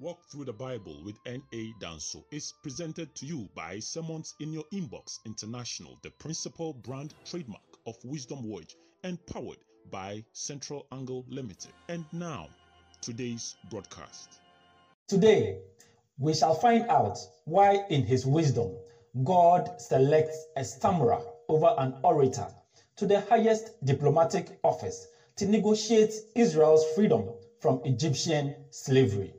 Walk Through the Bible with N.A. Danso is presented to you by Sermons in Your Inbox International, the principal brand trademark of Wisdom Watch, and powered by Central Angle Limited. And now, today's broadcast. Today, we shall find out why, in His wisdom, God selects a stammerer over an orator to the highest diplomatic office to negotiate Israel's freedom from Egyptian slavery.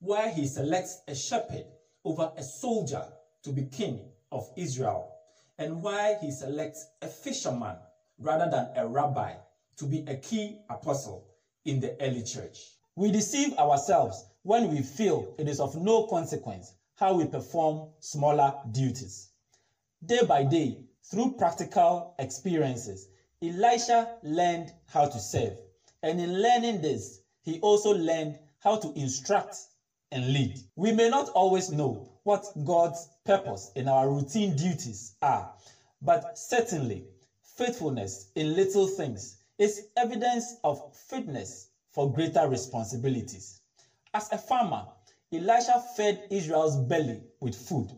Why he selects a shepherd over a soldier to be king of Israel, and why he selects a fisherman rather than a rabbi to be a key apostle in the early church. We deceive ourselves when we feel it is of no consequence how we perform smaller duties. Day by day, through practical experiences, Elisha learned how to serve. And in learning this, he also learned how to instruct and lead. We may not always know what God's purpose in our routine duties are, but certainly faithfulness in little things is evidence of fitness for greater responsibilities. As a farmer, Elisha fed Israel's belly with food.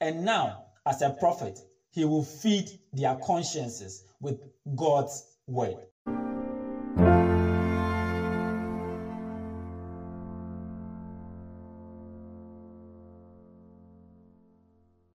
And now, as a prophet, he will feed their consciences with God's word.